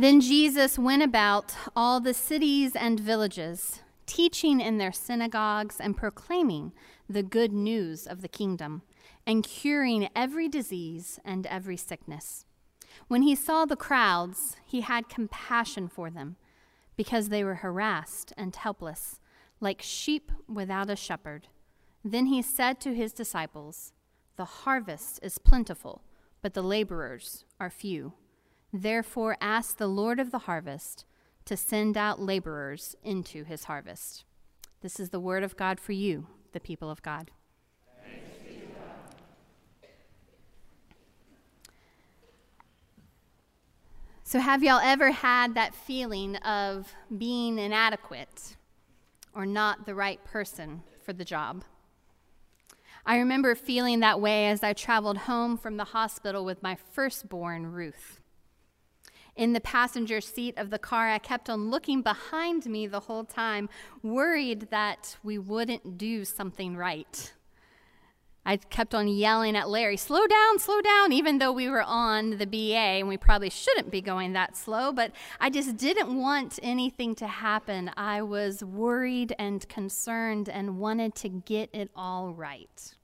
Then Jesus went about all the cities and villages, teaching in their synagogues and proclaiming the good news of the kingdom, and curing every disease and every sickness. When he saw the crowds, he had compassion for them, because they were harassed and helpless, like sheep without a shepherd. Then he said to his disciples, The harvest is plentiful, but the laborers are few. Therefore, ask the Lord of the harvest to send out laborers into his harvest. This is the word of God for you, the people of God. So, have y'all ever had that feeling of being inadequate or not the right person for the job? I remember feeling that way as I traveled home from the hospital with my firstborn, Ruth. In the passenger seat of the car, I kept on looking behind me the whole time, worried that we wouldn't do something right. I kept on yelling at Larry, slow down, slow down, even though we were on the BA and we probably shouldn't be going that slow, but I just didn't want anything to happen. I was worried and concerned and wanted to get it all right.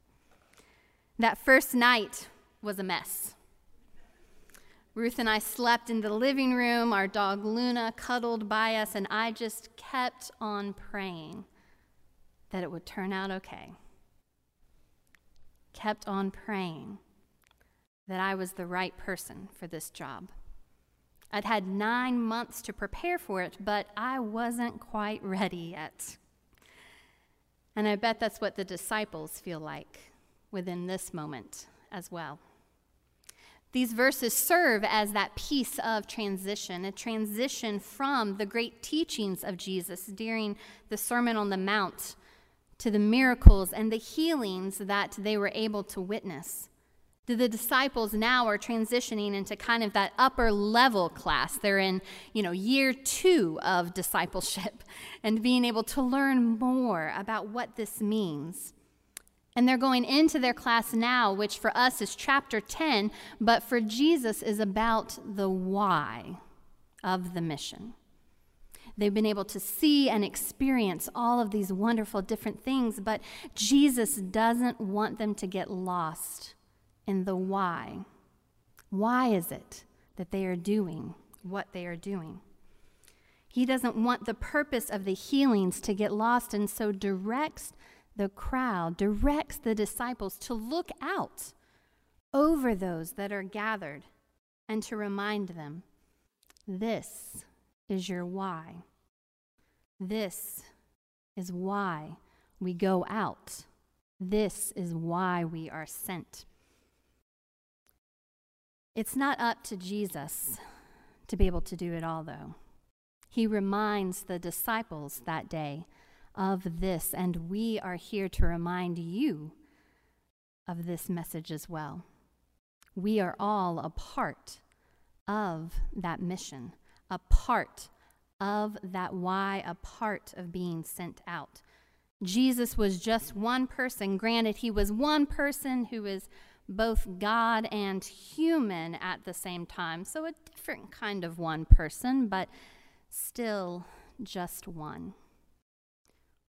That first night was a mess. Ruth and I slept in the living room, our dog Luna cuddled by us, and I just kept on praying that it would turn out okay kept on praying that I was the right person for this job. I'd had nine months to prepare for it, but I wasn't quite ready yet. And I bet that's what the disciples feel like within this moment as well. These verses serve as that piece of transition, a transition from the great teachings of Jesus during the Sermon on the Mount to the miracles and the healings that they were able to witness. The disciples now are transitioning into kind of that upper level class. They're in, you know, year two of discipleship and being able to learn more about what this means. And they're going into their class now, which for us is chapter 10, but for Jesus is about the why of the mission. They've been able to see and experience all of these wonderful different things, but Jesus doesn't want them to get lost in the why. Why is it that they are doing what they are doing? He doesn't want the purpose of the healings to get lost, and so directs the crowd, directs the disciples to look out over those that are gathered and to remind them this is your why. This is why we go out. This is why we are sent. It's not up to Jesus to be able to do it all, though. He reminds the disciples that day of this, and we are here to remind you of this message as well. We are all a part of that mission, a part of that why, a part of being sent out. Jesus was just one person. Granted, he was one person who is both God and human at the same time. So, a different kind of one person, but still just one.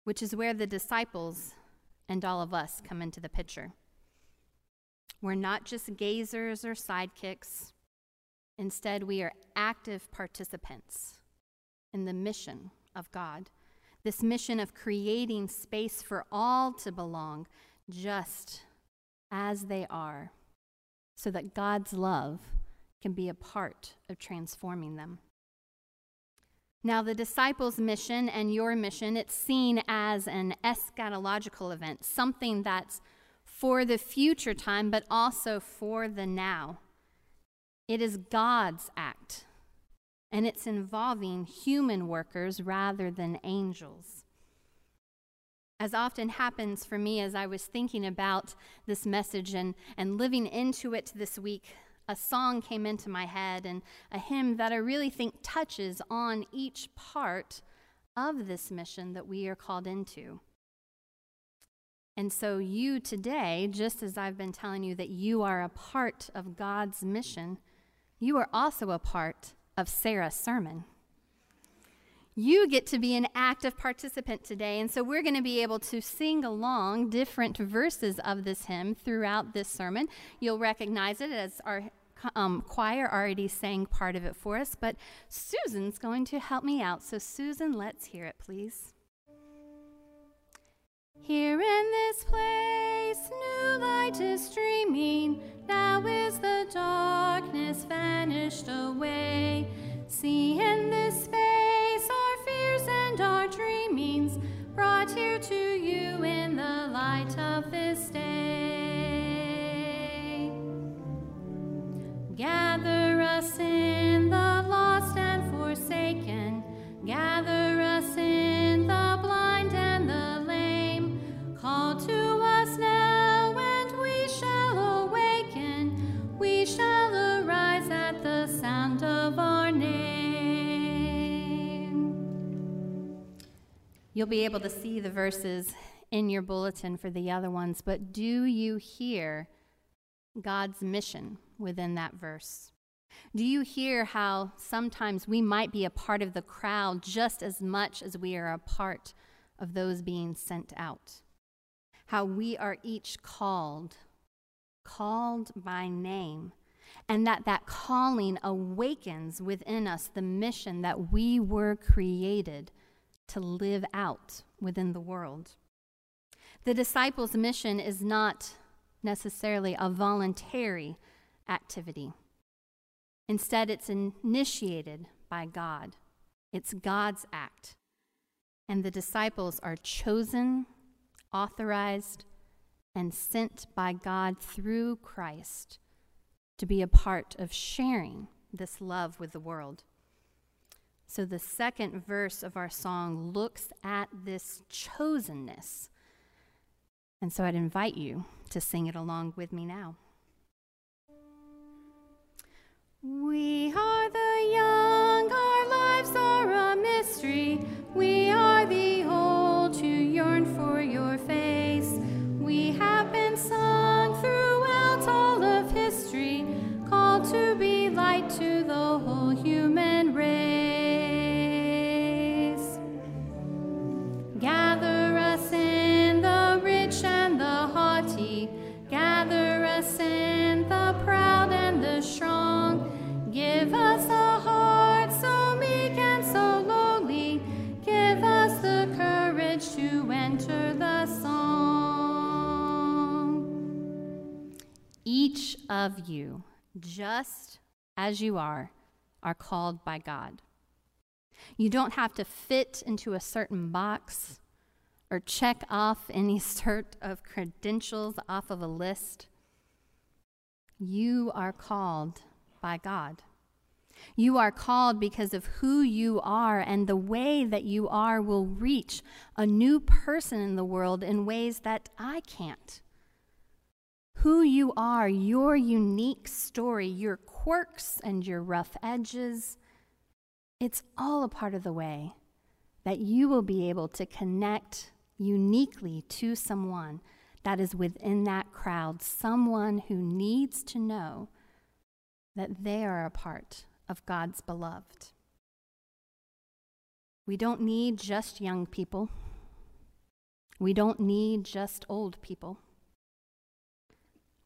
Which is where the disciples and all of us come into the picture. We're not just gazers or sidekicks. Instead, we are active participants in the mission of God. This mission of creating space for all to belong just as they are, so that God's love can be a part of transforming them. Now, the disciples' mission and your mission, it's seen as an eschatological event, something that's for the future time, but also for the now. It is God's act and it's involving human workers rather than angels. As often happens for me as I was thinking about this message and, and living into it this week, a song came into my head and a hymn that I really think touches on each part of this mission that we are called into. And so, you today, just as I've been telling you that you are a part of God's mission, you are also a part of Sarah's sermon. You get to be an active participant today, and so we're going to be able to sing along different verses of this hymn throughout this sermon. You'll recognize it as our um, choir already sang part of it for us, but Susan's going to help me out. So, Susan, let's hear it, please. Here in this place, new light is streaming. Now is the darkness vanished away. See in this space our fears and our dreamings brought here to you in the light of this day. Gather us in the lost and forsaken. Gather us in the blind and the lame. Call to You'll be able to see the verses in your bulletin for the other ones, but do you hear God's mission within that verse? Do you hear how sometimes we might be a part of the crowd just as much as we are a part of those being sent out? How we are each called, called by name, and that that calling awakens within us the mission that we were created to live out within the world. The disciples' mission is not necessarily a voluntary activity. Instead, it's initiated by God. It's God's act. And the disciples are chosen, authorized, and sent by God through Christ to be a part of sharing this love with the world. So, the second verse of our song looks at this chosenness. And so, I'd invite you to sing it along with me now. We are the young, our lives are a mystery. We are the of you, just as you are, are called by God. You don't have to fit into a certain box or check off any sort of credentials off of a list. You are called by God. You are called because of who you are, and the way that you are will reach a new person in the world in ways that I can't. Who you are, your unique story, your quirks and your rough edges, it's all a part of the way that you will be able to connect uniquely to someone that is within that crowd, someone who needs to know that they are a part of God's beloved. We don't need just young people. We don't need just old people.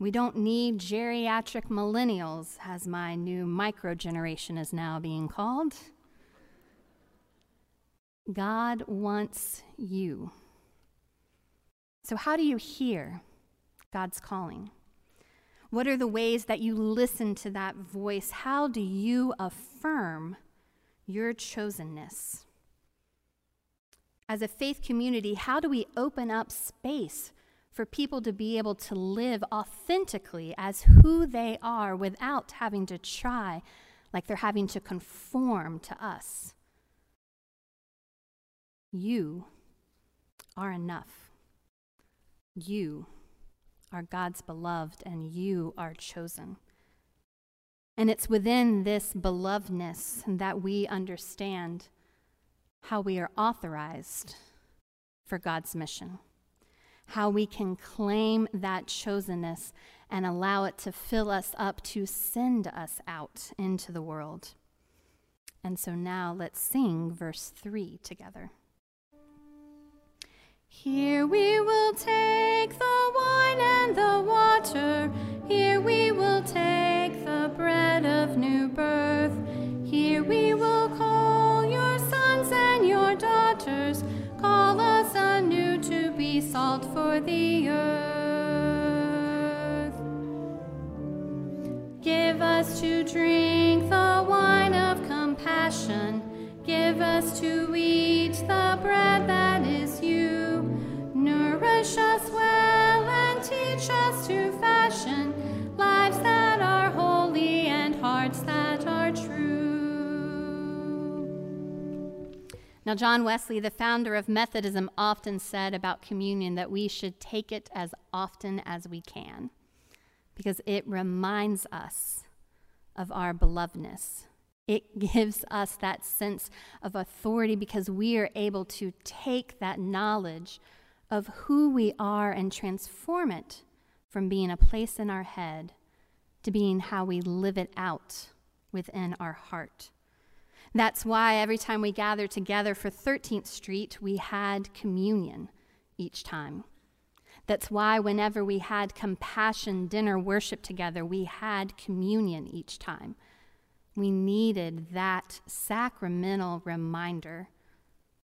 We don't need geriatric millennials, as my new micro generation is now being called. God wants you. So, how do you hear God's calling? What are the ways that you listen to that voice? How do you affirm your chosenness? As a faith community, how do we open up space for people to be able to live authentically as who they are without having to try like they're having to conform to us? You are enough. You are God's beloved, and you are chosen. And it's within this belovedness that we understand how we are authorized for God's mission, how we can claim that chosenness and allow it to fill us up to send us out into the world. And so now let's sing verse 3 together. Here we will take the wine and the water. Here we will take the bread of new birth. Here we will salt for the earth. Give us to drink the wine of compassion. Give us to eat the bread that Now, John Wesley, the founder of Methodism, often said about communion that we should take it as often as we can because it reminds us of our belovedness. It gives us that sense of authority because we are able to take that knowledge of who we are and transform it from being a place in our head to being how we live it out within our heart. That's why every time we gather together for 13th Street, we had communion each time. That's why whenever we had compassion dinner worship together, we had communion each time. We needed that sacramental reminder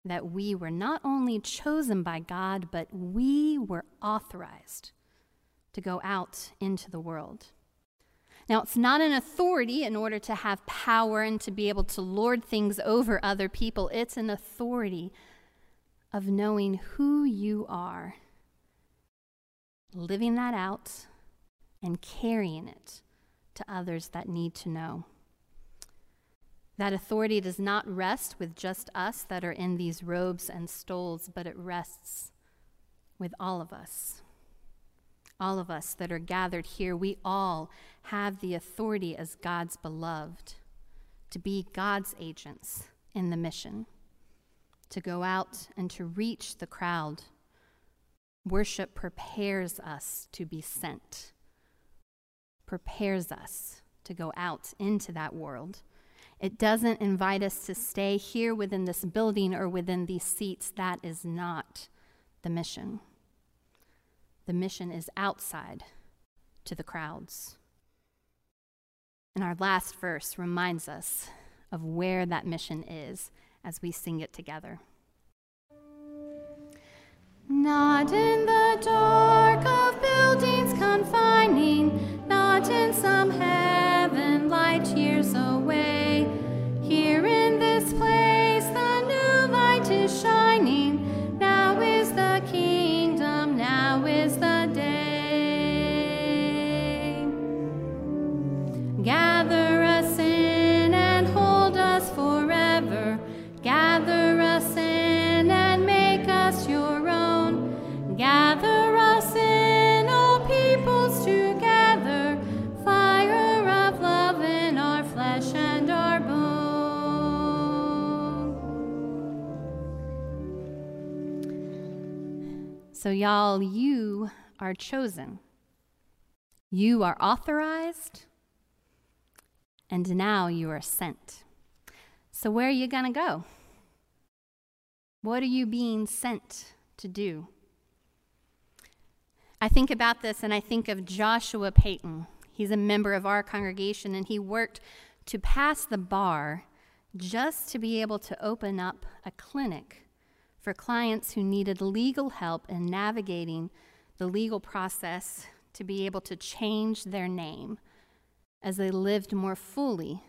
that we were not only chosen by God, but we were authorized to go out into the world. Now, it's not an authority in order to have power and to be able to lord things over other people. It's an authority of knowing who you are, living that out, and carrying it to others that need to know. That authority does not rest with just us that are in these robes and stoles, but it rests with all of us. All of us that are gathered here, we all have the authority as God's beloved to be God's agents in the mission, to go out and to reach the crowd. Worship prepares us to be sent, prepares us to go out into that world it doesn't invite us to stay here within this building or within these seats. That is not the mission. The mission is outside to the crowds. And our last verse reminds us of where that mission is as we sing it together. Not in the dark of buildings confining, not in some heaven So, y'all, you are chosen. You are authorized, and now you are sent. So, where are you going to go? What are you being sent to do? I think about this and I think of Joshua Payton. He's a member of our congregation and he worked to pass the bar just to be able to open up a clinic for clients who needed legal help in navigating the legal process to be able to change their name as they lived more fully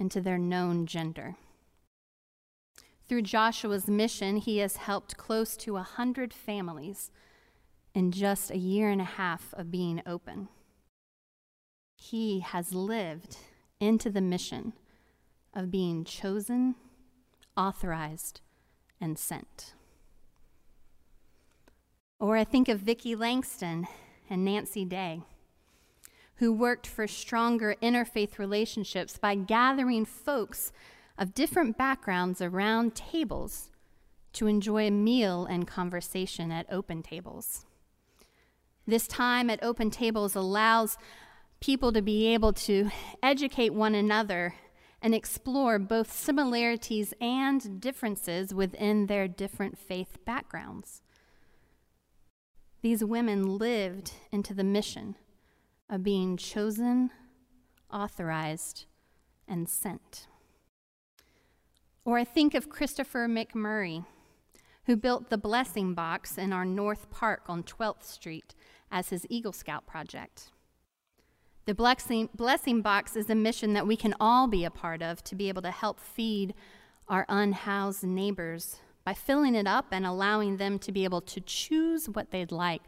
into their known gender. Through Joshua's mission, he has helped close to a hundred families in just a year and a half of being open. He has lived into the mission of being chosen, authorized, and sent. Or I think of Vicki Langston and Nancy Day, who worked for stronger interfaith relationships by gathering folks of different backgrounds around tables to enjoy a meal and conversation at open tables. This time at open tables allows people to be able to educate one another and explore both similarities and differences within their different faith backgrounds. These women lived into the mission of being chosen, authorized, and sent. Or I think of Christopher McMurray, who built the Blessing Box in our North Park on 12th Street as his Eagle Scout project. The blessing, blessing Box is a mission that we can all be a part of to be able to help feed our unhoused neighbors by filling it up and allowing them to be able to choose what they'd like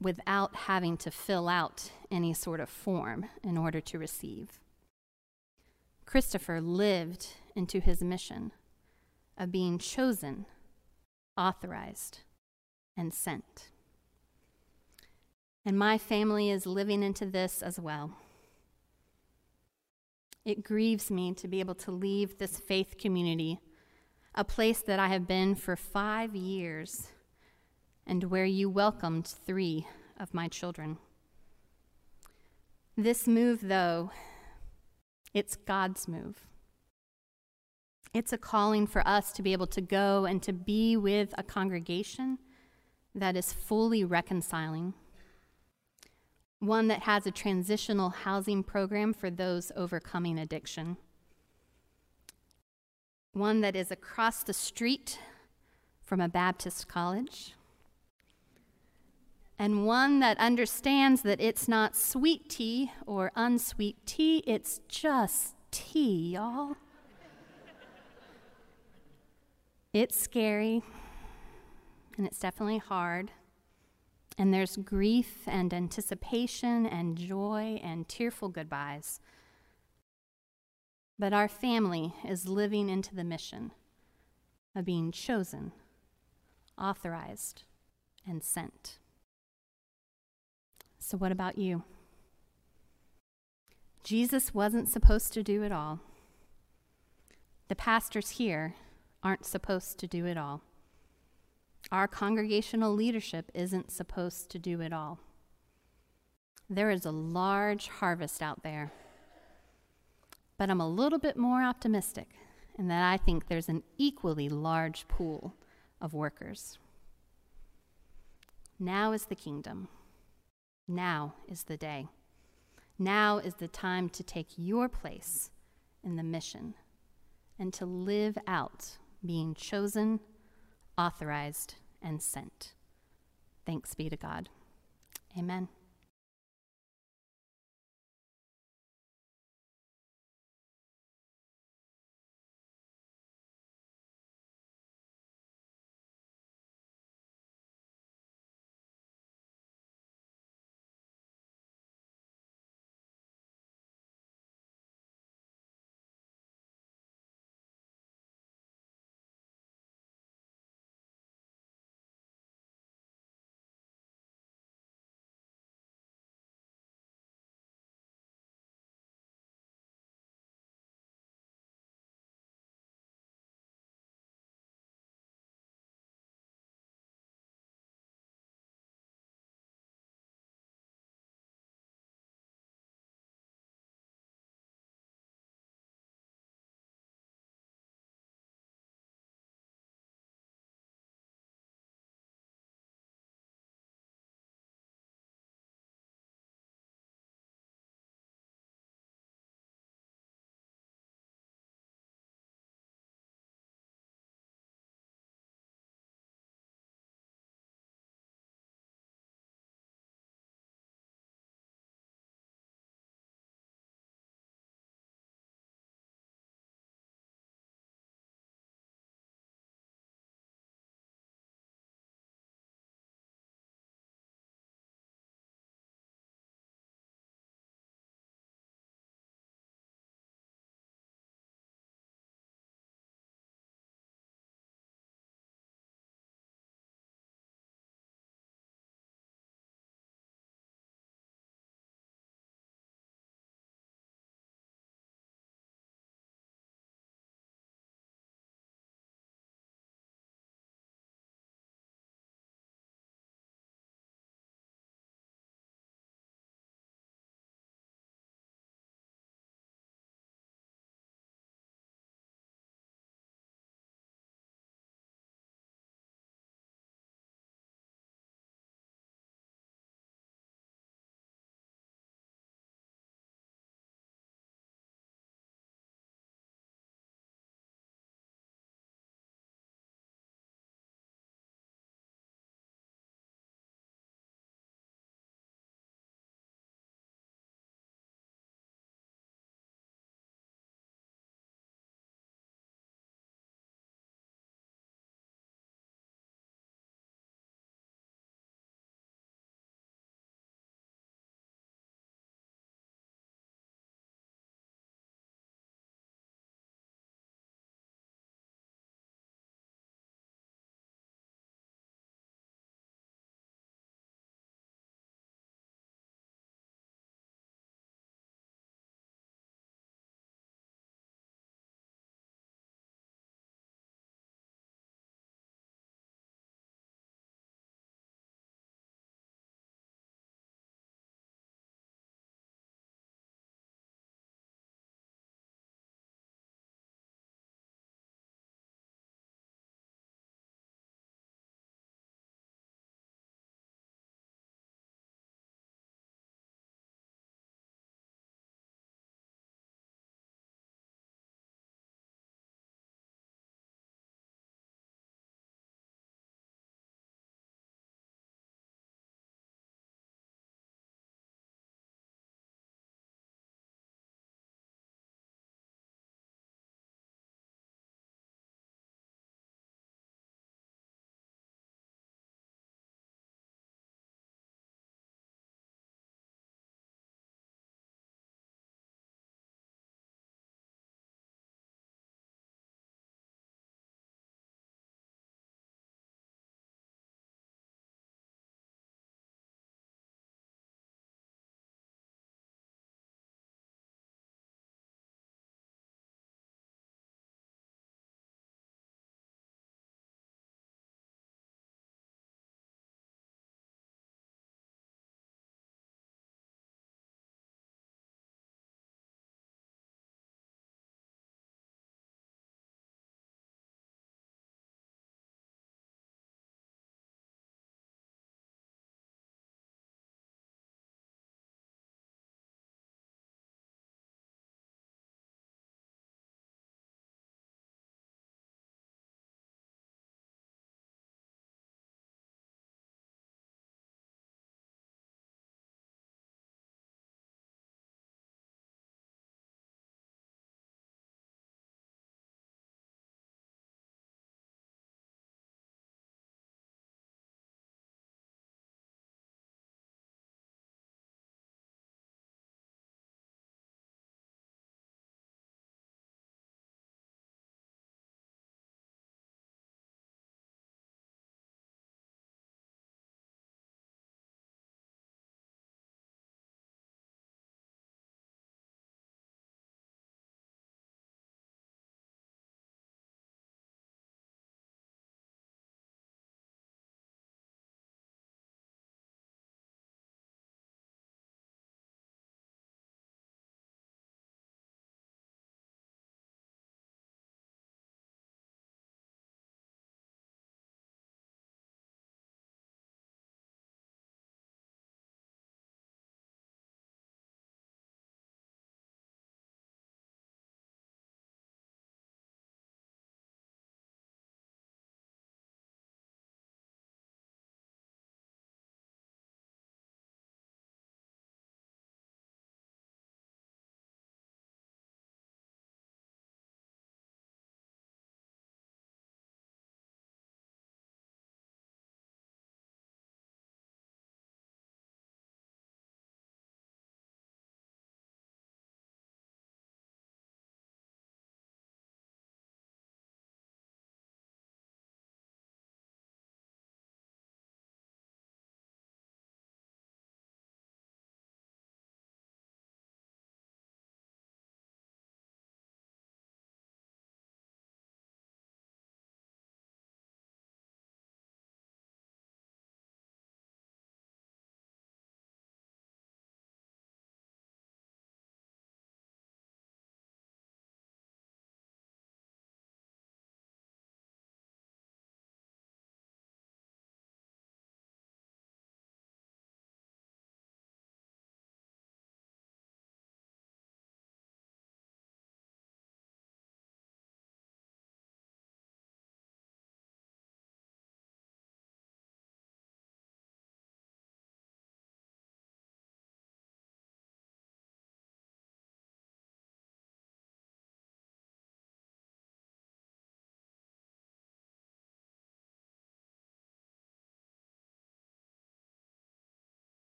without having to fill out any sort of form in order to receive. Christopher lived into his mission of being chosen, authorized, and sent. And my family is living into this as well. It grieves me to be able to leave this faith community, a place that I have been for five years, and where you welcomed three of my children. This move, though, it's God's move. It's a calling for us to be able to go and to be with a congregation that is fully reconciling, one that has a transitional housing program for those overcoming addiction, one that is across the street from a Baptist college, and one that understands that it's not sweet tea or unsweet tea, it's just tea, y'all. it's scary, and it's definitely hard. And there's grief and anticipation and joy and tearful goodbyes. But our family is living into the mission of being chosen, authorized, and sent. So, what about you? Jesus wasn't supposed to do it all. The pastors here aren't supposed to do it all. Our congregational leadership isn't supposed to do it all. There is a large harvest out there. But I'm a little bit more optimistic in that I think there's an equally large pool of workers. Now is the kingdom. Now is the day. Now is the time to take your place in the mission and to live out being chosen, authorized, and sent. Thanks be to God. Amen.